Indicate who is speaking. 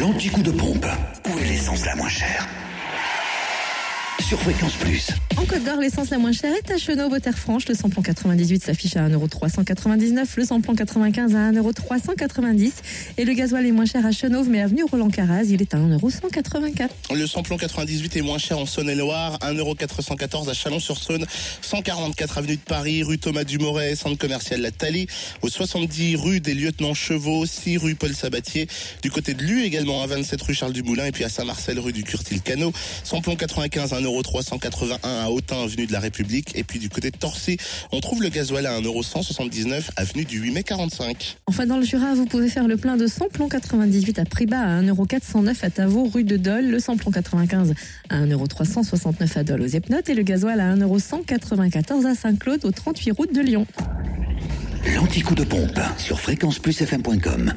Speaker 1: L'anti-coup de pompe. Où est l'essence la moins chère? Sur Fréquence Plus.
Speaker 2: En Côte d'Or, l'essence la moins chère est à Chenauve, au Terre-Franche. Le samplon 98 s'affiche à 1,399€. Le samplon 95 à 1,390€ Et le gasoil est moins cher à Chenauve, mais avenue Roland Caraz, il est à 1,184€.
Speaker 3: Le samplon 98 est moins cher en Saône-et-Loire, 1,414€ à Chalon-sur-Saône, 144 avenue de Paris, rue Thomas Dumoret, centre commercial La Thalie, au 70 rue des Lieutenants Chevaux, 6 rue Paul Sabatier, du côté de Lu également à 27 rue Charles Dumoulin et puis à Saint-Marcel rue du Curtil-Cano, samplon 95 à 1,381€ à Autun avenue de la République et puis du côté de Torcy, on trouve le gasoil à 1,179€ avenue du 8 mai 45.
Speaker 2: Enfin, dans le Jura, vous pouvez faire le plein de samplon 98 à prix bas à 1,409€ à Tavaux, rue de Dole. Le samplon 95 à 1,369€ à Dole aux Epnotes et le gasoil à 1,194€ à Saint-Claude au 38 route de Lyon.
Speaker 1: L'anti-coup de pompe sur fréquenceplusfm.com.